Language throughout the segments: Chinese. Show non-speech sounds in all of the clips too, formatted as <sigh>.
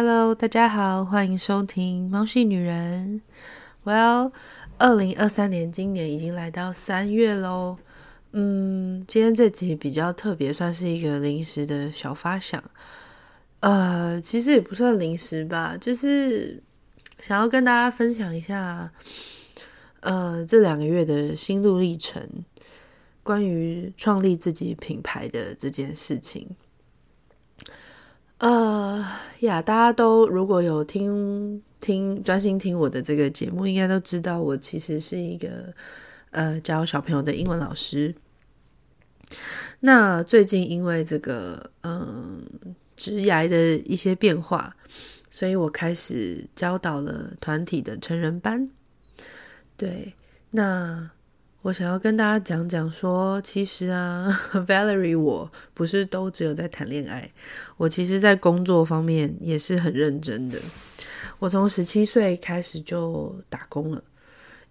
Hello，大家好，欢迎收听《猫系女人》。Well，二零二三年今年已经来到三月喽。嗯，今天这集比较特别，算是一个临时的小发想。呃，其实也不算临时吧，就是想要跟大家分享一下，呃，这两个月的心路历程，关于创立自己品牌的这件事情。呃呀，大家都如果有听听专心听我的这个节目，应该都知道我其实是一个呃教小朋友的英文老师。那最近因为这个嗯职涯的一些变化，所以我开始教导了团体的成人班。对，那。我想要跟大家讲讲说，其实啊，<laughs> Valerie，我不是都只有在谈恋爱，我其实在工作方面也是很认真的。我从十七岁开始就打工了，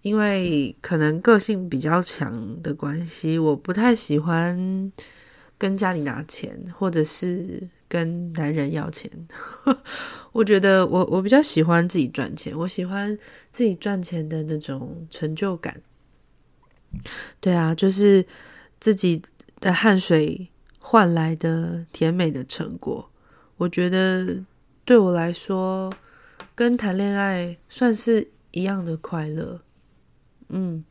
因为可能个性比较强的关系，我不太喜欢跟家里拿钱，或者是跟男人要钱。<laughs> 我觉得我我比较喜欢自己赚钱，我喜欢自己赚钱的那种成就感。对啊，就是自己的汗水换来的甜美的成果。我觉得对我来说，跟谈恋爱算是一样的快乐。嗯，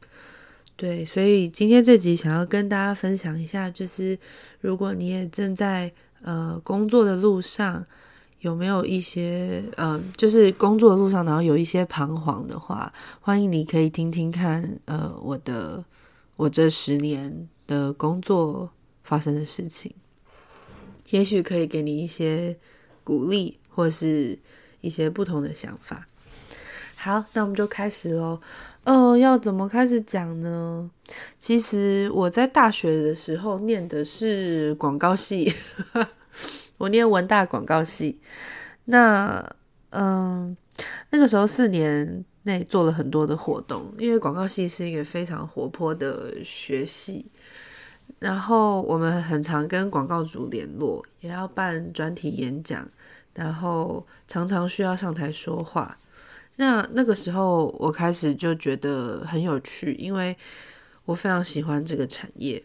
对，所以今天这集想要跟大家分享一下，就是如果你也正在呃工作的路上，有没有一些呃，就是工作路上，然后有一些彷徨的话，欢迎你可以听听看，呃，我的我这十年的工作发生的事情，也许可以给你一些鼓励，或是一些不同的想法。好，那我们就开始喽。哦，要怎么开始讲呢？其实我在大学的时候念的是广告系。我念文大广告系，那嗯，那个时候四年内做了很多的活动，因为广告系是一个非常活泼的学系，然后我们很常跟广告主联络，也要办专题演讲，然后常常需要上台说话。那那个时候我开始就觉得很有趣，因为我非常喜欢这个产业。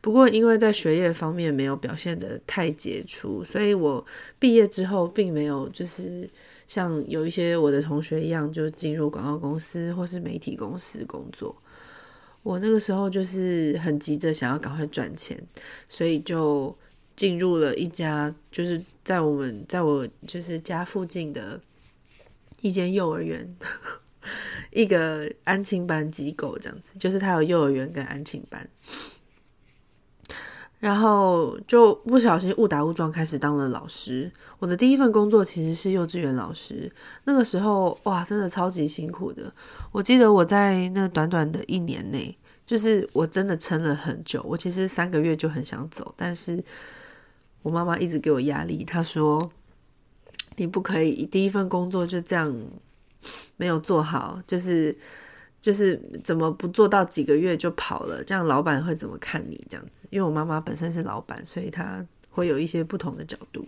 不过，因为在学业方面没有表现得太杰出，所以我毕业之后并没有就是像有一些我的同学一样，就进入广告公司或是媒体公司工作。我那个时候就是很急着想要赶快赚钱，所以就进入了一家就是在我们在我就是家附近的一间幼儿园，<laughs> 一个安亲班机构这样子，就是它有幼儿园跟安亲班。然后就不小心误打误撞开始当了老师。我的第一份工作其实是幼稚园老师。那个时候哇，真的超级辛苦的。我记得我在那短短的一年内，就是我真的撑了很久。我其实三个月就很想走，但是我妈妈一直给我压力。她说：“你不可以第一份工作就这样没有做好，就是。”就是怎么不做到几个月就跑了，这样老板会怎么看你？这样子，因为我妈妈本身是老板，所以她会有一些不同的角度。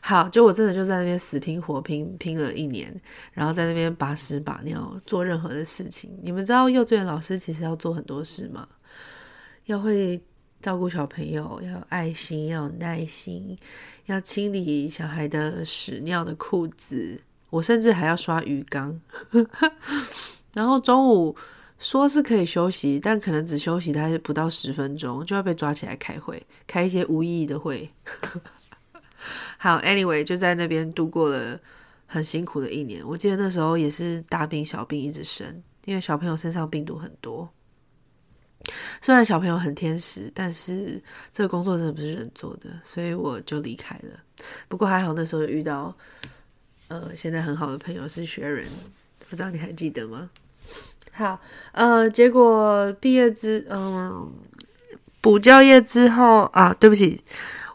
好，就我真的就在那边死拼活拼拼了一年，然后在那边把屎把尿做任何的事情。你们知道幼稚园老师其实要做很多事吗？要会照顾小朋友，要有爱心，要有耐心，要清理小孩的屎尿的裤子。我甚至还要刷鱼缸。然后中午说是可以休息，但可能只休息大概不到十分钟，就要被抓起来开会，开一些无意义的会。<laughs> 好，anyway，就在那边度过了很辛苦的一年。我记得那时候也是大病小病一直生，因为小朋友身上病毒很多。虽然小朋友很天使，但是这个工作真的不是人做的，所以我就离开了。不过还好那时候有遇到，呃，现在很好的朋友是学人，不知道你还记得吗？好，呃，结果毕业之，嗯，补教业之后啊，对不起，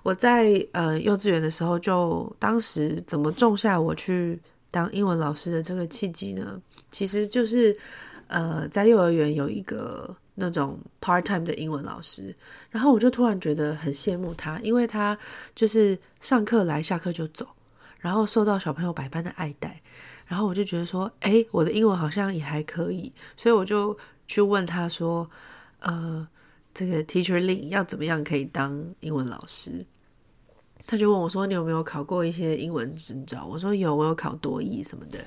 我在呃幼稚园的时候就，当时怎么种下我去当英文老师的这个契机呢？其实就是呃，在幼儿园有一个那种 part time 的英文老师，然后我就突然觉得很羡慕他，因为他就是上课来，下课就走。然后受到小朋友百般的爱戴，然后我就觉得说，诶，我的英文好像也还可以，所以我就去问他说，呃，这个 Teacher Lin 要怎么样可以当英文老师？他就问我说，你有没有考过一些英文执照？我说有，我有考多益什么的。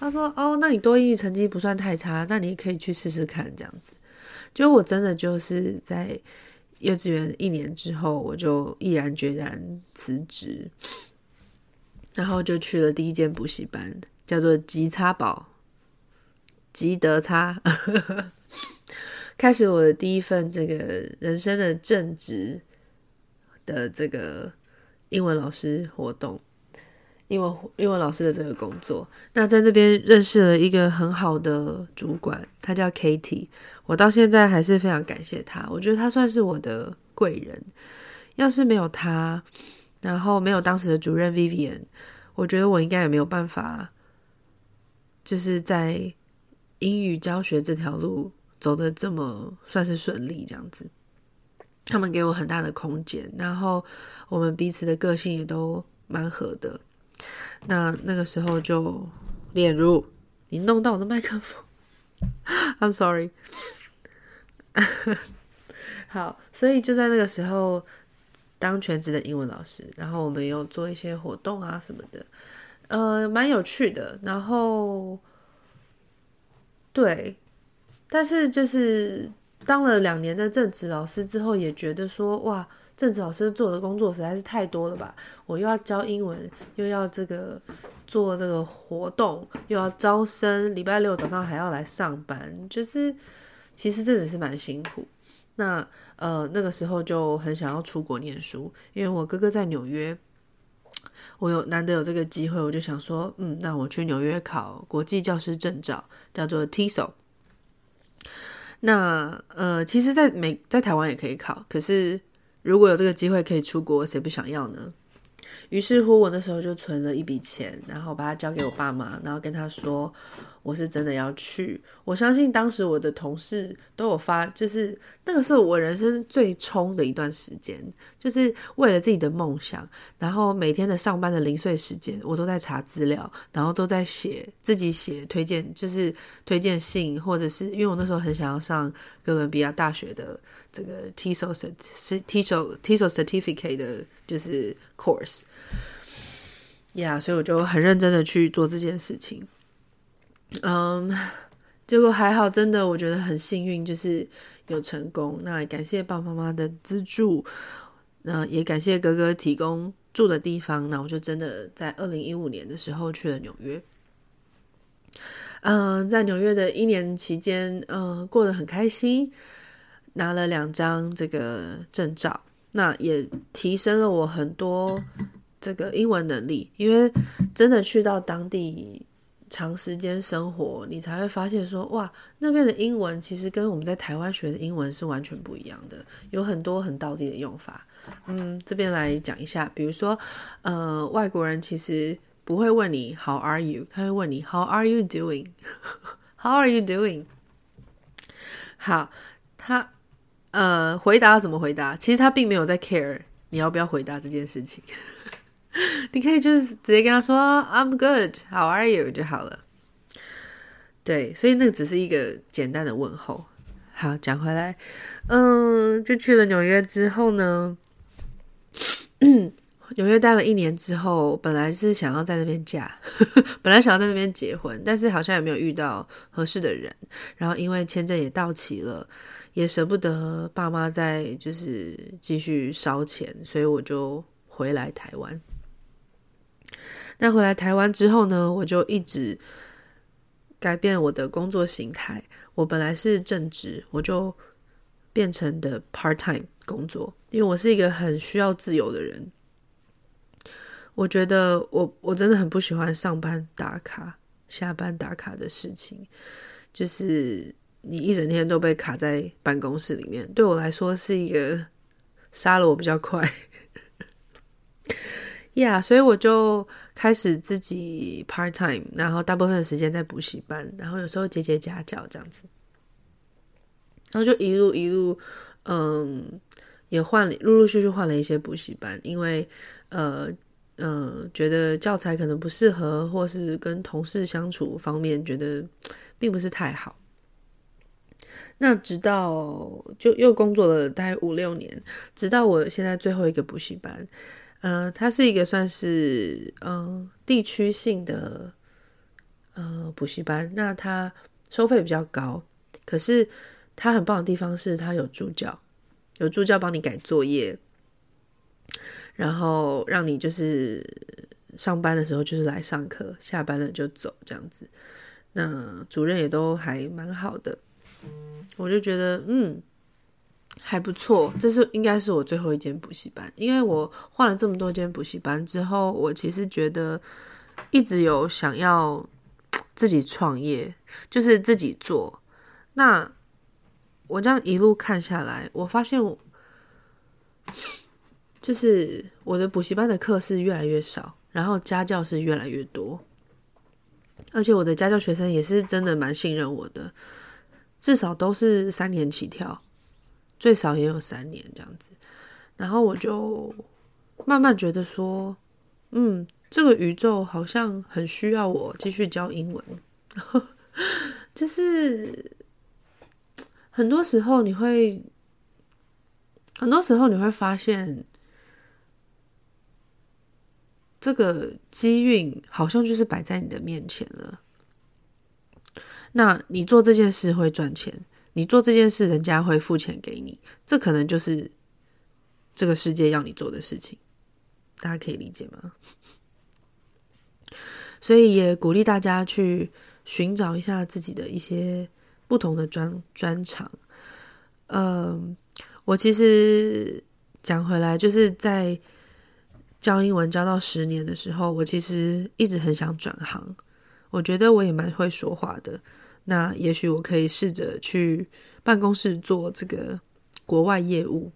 他说，哦，那你多益成绩不算太差，那你可以去试试看这样子。就我真的就是在幼稚园一年之后，我就毅然决然辞职，然后就去了第一间补习班，叫做吉差宝，吉德差，开始我的第一份这个人生的正职的这个英文老师活动。英文英文老师的这个工作，那在那边认识了一个很好的主管，他叫 Katie，我到现在还是非常感谢他，我觉得他算是我的贵人。要是没有他，然后没有当时的主任 Vivian，我觉得我应该也没有办法，就是在英语教学这条路走得这么算是顺利这样子。他们给我很大的空间，然后我们彼此的个性也都蛮合的。那那个时候就，例如你弄到我的麦克风，I'm sorry。<laughs> 好，所以就在那个时候当全职的英文老师，然后我们有做一些活动啊什么的，呃，蛮有趣的。然后，对，但是就是当了两年的正职老师之后，也觉得说哇。正职老师做的工作实在是太多了吧！我又要教英文，又要这个做这个活动，又要招生，礼拜六早上还要来上班，就是其实真的是蛮辛苦。那呃那个时候就很想要出国念书，因为我哥哥在纽约，我有难得有这个机会，我就想说，嗯，那我去纽约考国际教师证照，叫做 teso。那呃，其实在美在台湾也可以考，可是。如果有这个机会可以出国，谁不想要呢？于是乎，我那时候就存了一笔钱，然后把它交给我爸妈，然后跟他说，我是真的要去。我相信当时我的同事都有发，就是那个是我人生最冲的一段时间，就是为了自己的梦想，然后每天的上班的零碎时间，我都在查资料，然后都在写自己写推荐，就是推荐信，或者是因为我那时候很想要上哥伦比亚大学的。这个 TESOL TESOL TESOL certificate 的就是 course，呀，yeah，所以我就很认真的去做这件事情。嗯，<laughs> 结果还好，真的我觉得很幸运，就是有成功。那感谢爸爸妈妈的资助，那也感谢哥哥提供住的地方。那我就真的在二零一五年的时候去了纽约。嗯，在纽约的一年期间，嗯，过得很开心。拿了两张这个证照，那也提升了我很多这个英文能力。因为真的去到当地长时间生活，你才会发现说，哇，那边的英文其实跟我们在台湾学的英文是完全不一样的，有很多很道地的用法。嗯，这边来讲一下，比如说，呃，外国人其实不会问你 How are you，他会问你 How are you doing？How <laughs> are you doing？好，他。呃，回答怎么回答？其实他并没有在 care 你要不要回答这件事情。<laughs> 你可以就是直接跟他说 "I'm good, how are you" 就好了。对，所以那个只是一个简单的问候。好，讲回来，嗯，就去了纽约之后呢，<clears throat> 纽约待了一年之后，本来是想要在那边嫁，<laughs> 本来想要在那边结婚，但是好像也没有遇到合适的人，然后因为签证也到期了。也舍不得爸妈再就是继续烧钱，所以我就回来台湾。那回来台湾之后呢，我就一直改变我的工作形态。我本来是正职，我就变成的 part time 工作，因为我是一个很需要自由的人。我觉得我我真的很不喜欢上班打卡、下班打卡的事情，就是。你一整天都被卡在办公室里面，对我来说是一个杀了我比较快。，yeah，所以我就开始自己 part time，然后大部分的时间在补习班，然后有时候接接家教这样子，然后就一路一路，嗯，也换了，陆陆续续换了一些补习班，因为呃呃，觉得教材可能不适合，或是跟同事相处方面觉得并不是太好。那直到就又工作了大概五六年，直到我现在最后一个补习班，呃，它是一个算是嗯、地区性的呃补习班，那它收费比较高，可是它很棒的地方是它有助教，有助教帮你改作业，然后让你就是上班的时候就是来上课，下班了就走这样子，那主任也都还蛮好的。我就觉得，嗯，还不错。这是应该是我最后一间补习班，因为我换了这么多间补习班之后，我其实觉得一直有想要自己创业，就是自己做。那我这样一路看下来，我发现就是我的补习班的课是越来越少，然后家教是越来越多，而且我的家教学生也是真的蛮信任我的。至少都是三年起跳，最少也有三年这样子。然后我就慢慢觉得说，嗯，这个宇宙好像很需要我继续教英文。<laughs> 就是很多时候你会，很多时候你会发现，这个机运好像就是摆在你的面前了。那你做这件事会赚钱，你做这件事人家会付钱给你，这可能就是这个世界要你做的事情，大家可以理解吗？<laughs> 所以也鼓励大家去寻找一下自己的一些不同的专专长。嗯，我其实讲回来，就是在教英文教到十年的时候，我其实一直很想转行，我觉得我也蛮会说话的。那也许我可以试着去办公室做这个国外业务，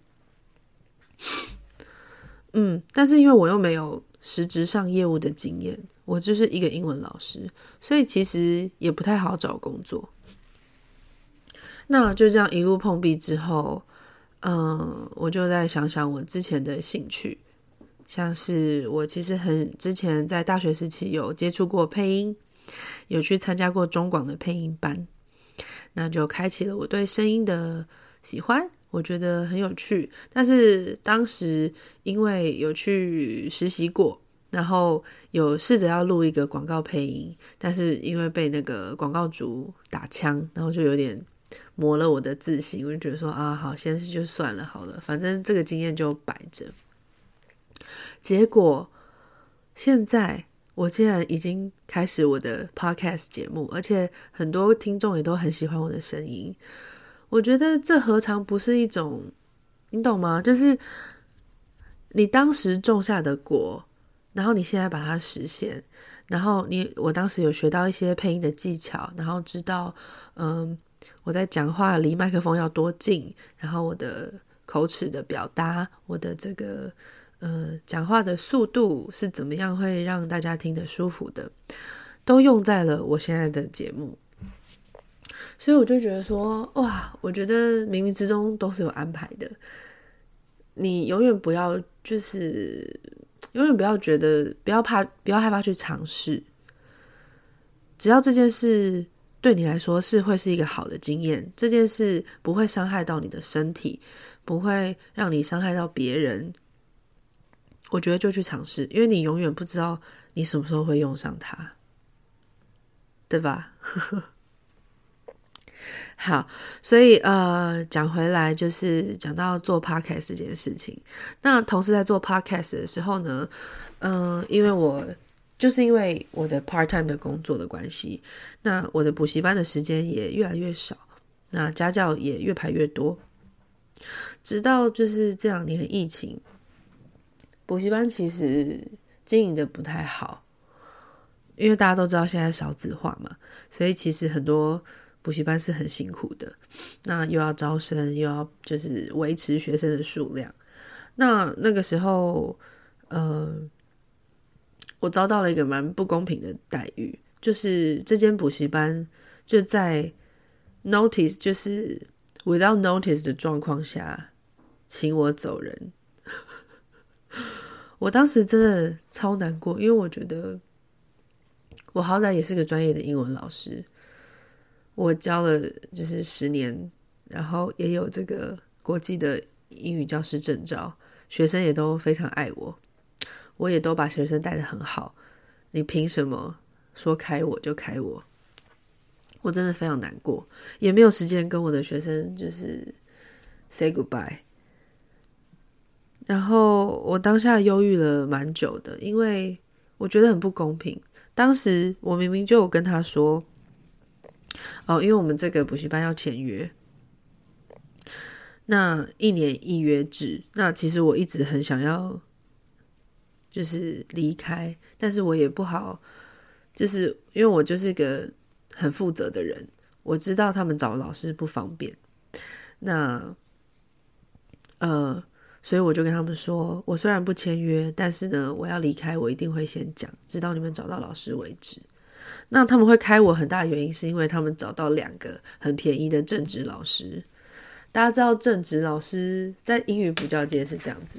嗯，但是因为我又没有实质上业务的经验，我就是一个英文老师，所以其实也不太好找工作。那就这样一路碰壁之后，嗯，我就再想想我之前的兴趣，像是我其实很之前在大学时期有接触过配音。有去参加过中广的配音班，那就开启了我对声音的喜欢，我觉得很有趣。但是当时因为有去实习过，然后有试着要录一个广告配音，但是因为被那个广告主打枪，然后就有点磨了我的自信。我就觉得说啊，好，先就算了，好了，反正这个经验就摆着。结果现在。我竟然已经开始我的 podcast 节目，而且很多听众也都很喜欢我的声音。我觉得这何尝不是一种，你懂吗？就是你当时种下的果，然后你现在把它实现，然后你我当时有学到一些配音的技巧，然后知道，嗯，我在讲话离麦克风要多近，然后我的口齿的表达，我的这个。呃，讲话的速度是怎么样会让大家听得舒服的，都用在了我现在的节目，所以我就觉得说，哇，我觉得冥冥之中都是有安排的。你永远不要，就是永远不要觉得，不要怕，不要害怕去尝试。只要这件事对你来说是会是一个好的经验，这件事不会伤害到你的身体，不会让你伤害到别人。我觉得就去尝试，因为你永远不知道你什么时候会用上它，对吧？<laughs> 好，所以呃，讲回来就是讲到做 podcast 这件事情。那同时在做 podcast 的时候呢，嗯、因为我就是因为我的 part time 的工作的关系，那我的补习班的时间也越来越少，那家教也越排越多，直到就是这两年疫情。补习班其实经营的不太好，因为大家都知道现在少子化嘛，所以其实很多补习班是很辛苦的。那又要招生，又要就是维持学生的数量。那那个时候，呃，我遭到了一个蛮不公平的待遇，就是这间补习班就在 notice，就是 without notice 的状况下，请我走人。我当时真的超难过，因为我觉得我好歹也是个专业的英文老师，我教了就是十年，然后也有这个国际的英语教师证照，学生也都非常爱我，我也都把学生带得很好，你凭什么说开我就开我？我真的非常难过，也没有时间跟我的学生就是 say goodbye。然后我当下忧郁了蛮久的，因为我觉得很不公平。当时我明明就有跟他说，哦，因为我们这个补习班要签约，那一年一约制。那其实我一直很想要，就是离开，但是我也不好，就是因为我就是个很负责的人，我知道他们找老师不方便。那，呃。所以我就跟他们说，我虽然不签约，但是呢，我要离开，我一定会先讲，直到你们找到老师为止。那他们会开我很大的原因，是因为他们找到两个很便宜的正职老师。大家知道，正职老师在英语补教界是这样子，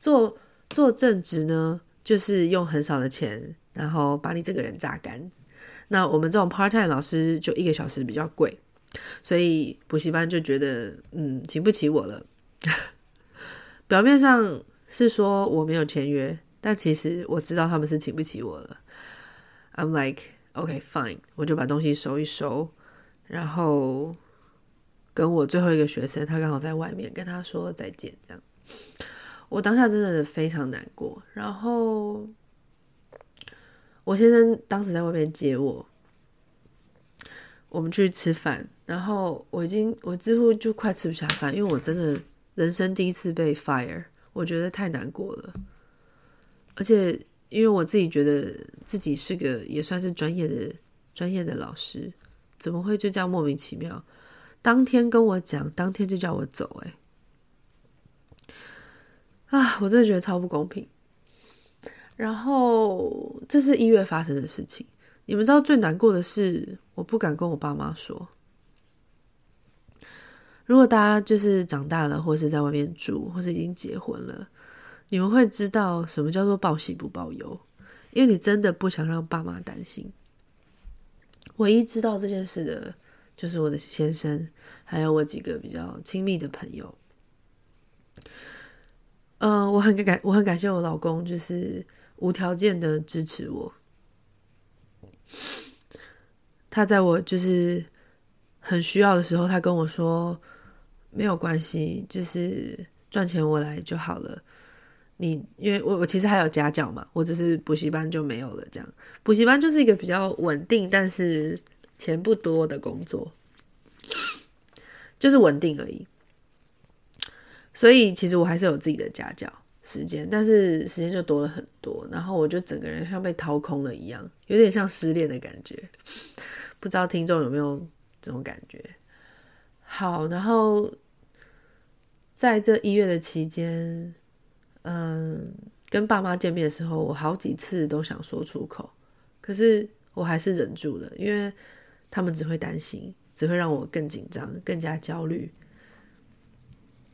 做做正职呢，就是用很少的钱，然后把你这个人榨干。那我们这种 part time 老师就一个小时比较贵，所以补习班就觉得，嗯，请不起我了。表面上是说我没有签约，但其实我知道他们是请不起我了。I'm like, okay, fine，我就把东西收一收，然后跟我最后一个学生，他刚好在外面，跟他说再见。这样，我当下真的非常难过。然后我先生当时在外面接我，我们去吃饭，然后我已经我几乎就快吃不下饭，因为我真的。人生第一次被 fire，我觉得太难过了。而且，因为我自己觉得自己是个也算是专业的专业的老师，怎么会就这样莫名其妙？当天跟我讲，当天就叫我走，欸，哎，啊，我真的觉得超不公平。然后，这是一月发生的事情。你们知道最难过的是，我不敢跟我爸妈说。如果大家就是长大了，或是在外面住，或是已经结婚了，你们会知道什么叫做报喜不报忧，因为你真的不想让爸妈担心。唯一知道这件事的，就是我的先生，还有我几个比较亲密的朋友。嗯、呃，我很感，我很感谢我老公，就是无条件的支持我。他在我就是很需要的时候，他跟我说。没有关系，就是赚钱我来就好了。你因为我我其实还有家教嘛，我只是补习班就没有了。这样补习班就是一个比较稳定，但是钱不多的工作，就是稳定而已。所以其实我还是有自己的家教时间，但是时间就多了很多。然后我就整个人像被掏空了一样，有点像失恋的感觉。不知道听众有没有这种感觉？好，然后。在这一月的期间，嗯，跟爸妈见面的时候，我好几次都想说出口，可是我还是忍住了，因为他们只会担心，只会让我更紧张、更加焦虑。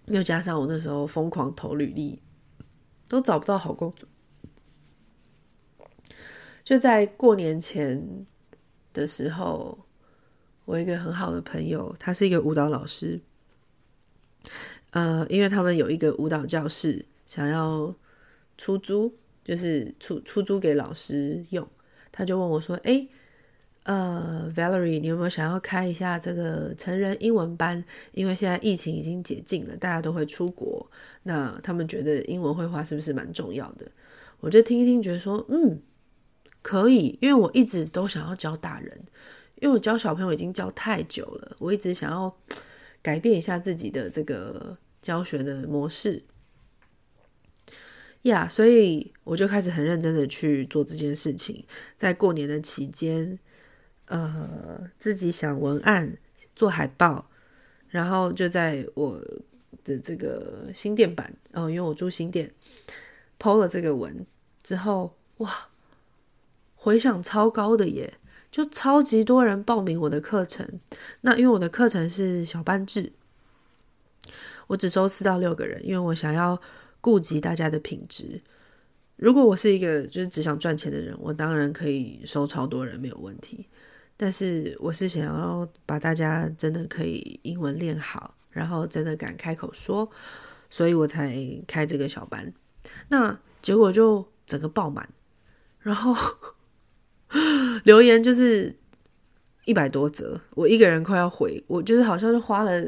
又加上我那时候疯狂投履历，都找不到好工作。就在过年前的时候，我一个很好的朋友，他是一个舞蹈老师。呃，因为他们有一个舞蹈教室，想要出租，就是出出租给老师用。他就问我说：“诶，呃，Valerie，你有没有想要开一下这个成人英文班？因为现在疫情已经解禁了，大家都会出国，那他们觉得英文会话是不是蛮重要的？”我就听一听，觉得说：“嗯，可以。”因为我一直都想要教大人，因为我教小朋友已经教太久了，我一直想要。改变一下自己的这个教学的模式，呀所以我就开始很认真的去做这件事情。在过年的期间，呃，自己想文案、做海报，然后就在我的这个新店版，哦，因为我住新店，PO 了这个文之后，哇，回响超高的耶！就超级多人报名我的课程，那因为我的课程是小班制，我只收四到六个人，因为我想要顾及大家的品质。如果我是一个就是只想赚钱的人，我当然可以收超多人没有问题。但是我是想要把大家真的可以英文练好，然后真的敢开口说，所以我才开这个小班。那结果就整个爆满，然后留言就是一百多则，我一个人快要回，我就是好像是花了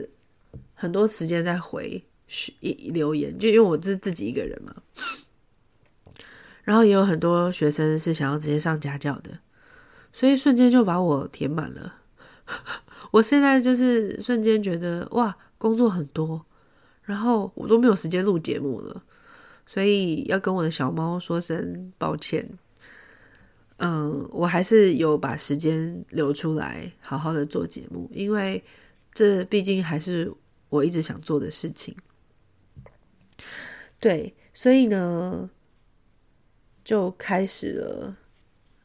很多时间在回一留言，就因为我是自己一个人嘛。然后也有很多学生是想要直接上家教的。所以瞬间就把我填满了，<laughs> 我现在就是瞬间觉得哇，工作很多，然后我都没有时间录节目了，所以要跟我的小猫说声抱歉。嗯，我还是有把时间留出来，好好的做节目，因为这毕竟还是我一直想做的事情。对，所以呢，就开始了。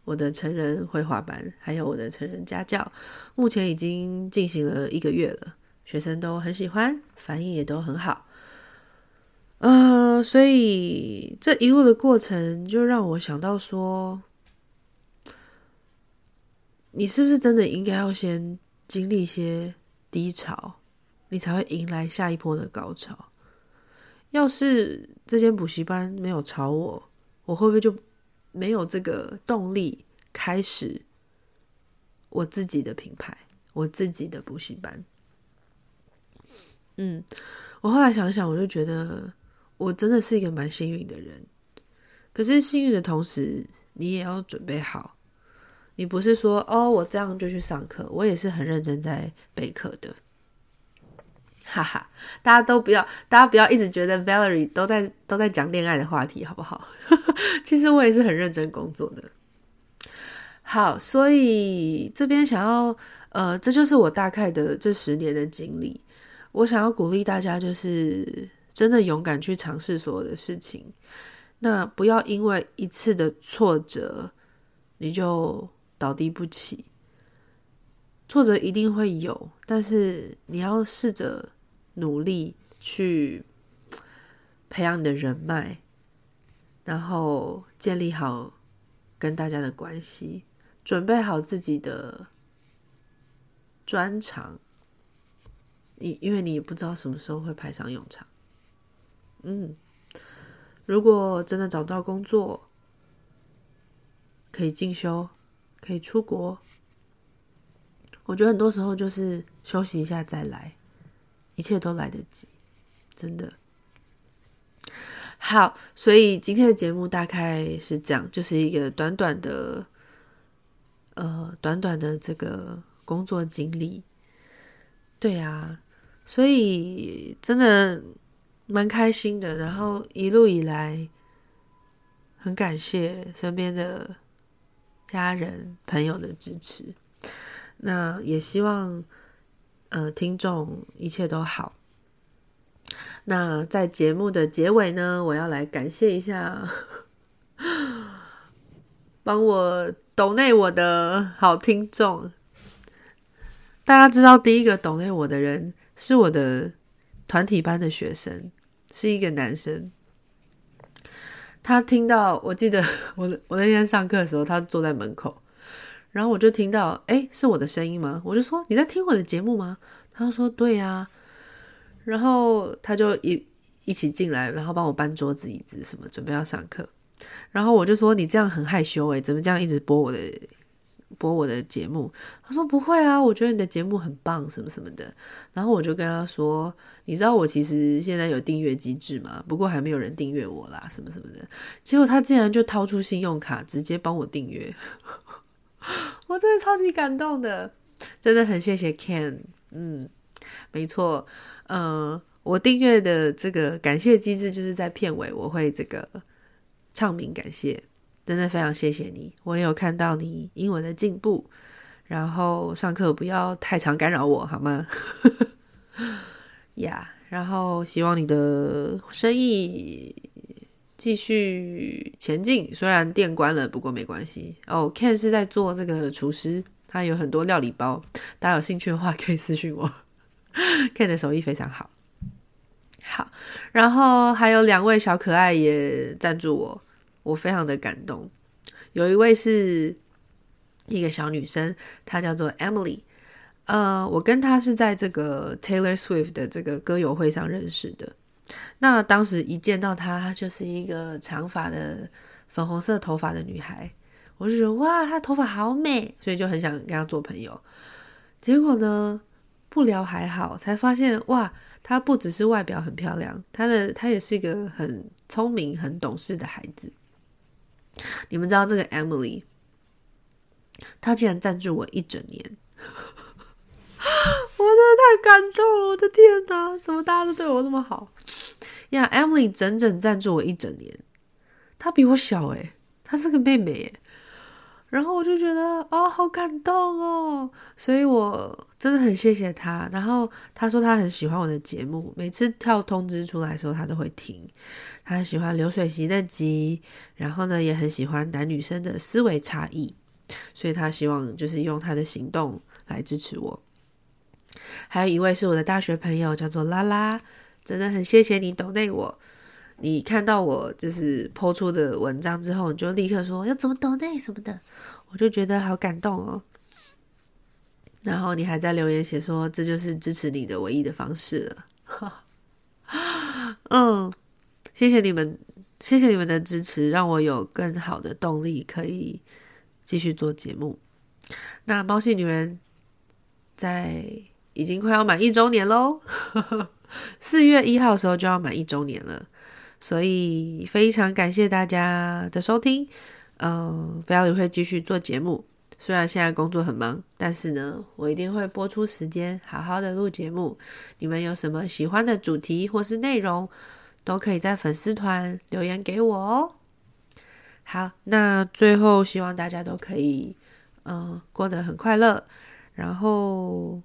我的成人绘画班，还有我的成人家教，目前已经进行了一个月了，学生都很喜欢，反应也都很好。呃，所以这一路的过程就让我想到说，你是不是真的应该要先经历一些低潮，你才会迎来下一波的高潮？要是这间补习班没有炒我，我会不会就？没有这个动力开始我自己的品牌，我自己的补习班。嗯，我后来想想，我就觉得我真的是一个蛮幸运的人。可是幸运的同时，你也要准备好。你不是说哦，我这样就去上课，我也是很认真在备课的。哈哈，大家都不要，大家不要一直觉得 Valerie 都在都在讲恋爱的话题，好不好？<laughs> 其实我也是很认真工作的。好，所以这边想要，呃，这就是我大概的这十年的经历。我想要鼓励大家，就是真的勇敢去尝试所有的事情。那不要因为一次的挫折，你就倒地不起。挫折一定会有，但是你要试着。努力去培养你的人脉，然后建立好跟大家的关系，准备好自己的专长。你因为你不知道什么时候会派上用场。嗯，如果真的找不到工作，可以进修，可以出国。我觉得很多时候就是休息一下再来。一切都来得及，真的。好，所以今天的节目大概是这样，就是一个短短的，呃，短短的这个工作经历。对啊，所以真的蛮开心的。然后一路以来，很感谢身边的家人朋友的支持。那也希望。呃，听众一切都好。那在节目的结尾呢，我要来感谢一下，帮我抖内我的好听众。大家知道，第一个抖内我的人是我的团体班的学生，是一个男生。他听到，我记得 <laughs> 我我那天上课的时候，他坐在门口。然后我就听到，诶，是我的声音吗？我就说，你在听我的节目吗？他说对呀。然后他就一一起进来，然后帮我搬桌子椅子什么，准备要上课。然后我就说，你这样很害羞诶，怎么这样一直播我的播我的节目？他说不会啊，我觉得你的节目很棒，什么什么的。然后我就跟他说，你知道我其实现在有订阅机制吗？不过还没有人订阅我啦，什么什么的。结果他竟然就掏出信用卡，直接帮我订阅。<laughs> 我真的超级感动的，真的很谢谢 Ken。嗯，没错，嗯、我订阅的这个感谢机制就是在片尾我会这个唱名感谢，真的非常谢谢你。我也有看到你英文的进步，然后上课不要太常干扰我好吗？呀，<laughs> yeah, 然后希望你的生意。继续前进，虽然店关了，不过没关系。哦、，Ken 是在做这个厨师，他有很多料理包，大家有兴趣的话可以私讯我。<laughs> Ken 的手艺非常好，好。然后还有两位小可爱也赞助我，我非常的感动。有一位是一个小女生，她叫做 Emily。呃，我跟她是在这个 Taylor Swift 的这个歌友会上认识的。那当时一见到她，她就是一个长发的粉红色头发的女孩，我就觉得哇，她头发好美，所以就很想跟她做朋友。结果呢，不聊还好，才发现哇，她不只是外表很漂亮，她的她也是一个很聪明、很懂事的孩子。你们知道这个 Emily，她竟然赞助我一整年。我真的太感动了！我的天哪，怎么大家都对我那么好呀，Emily 整整赞助我一整年，她比我小诶，她是个妹妹诶。然后我就觉得哦，好感动哦，所以我真的很谢谢他。然后他说他很喜欢我的节目，每次跳通知出来的时候，他都会听。他很喜欢流水席那集，然后呢，也很喜欢男女生的思维差异，所以他希望就是用他的行动来支持我。还有一位是我的大学朋友，叫做拉拉，真的很谢谢你懂内我。你看到我就是抛出的文章之后，你就立刻说要怎么抖内什么的，我就觉得好感动哦。然后你还在留言写说，这就是支持你的唯一的方式了。<laughs> 嗯，谢谢你们，谢谢你们的支持，让我有更好的动力可以继续做节目。那猫系女人在。已经快要满一周年喽，<laughs> 四月一号的时候就要满一周年了，所以非常感谢大家的收听。嗯，不要也会继续做节目，虽然现在工作很忙，但是呢，我一定会拨出时间好好的录节目。你们有什么喜欢的主题或是内容，都可以在粉丝团留言给我哦。好，那最后希望大家都可以嗯过得很快乐，然后。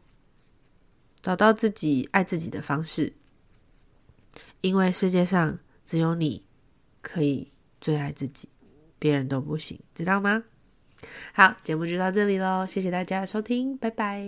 找到自己爱自己的方式，因为世界上只有你可以最爱自己，别人都不行，知道吗？好，节目就到这里喽，谢谢大家收听，拜拜。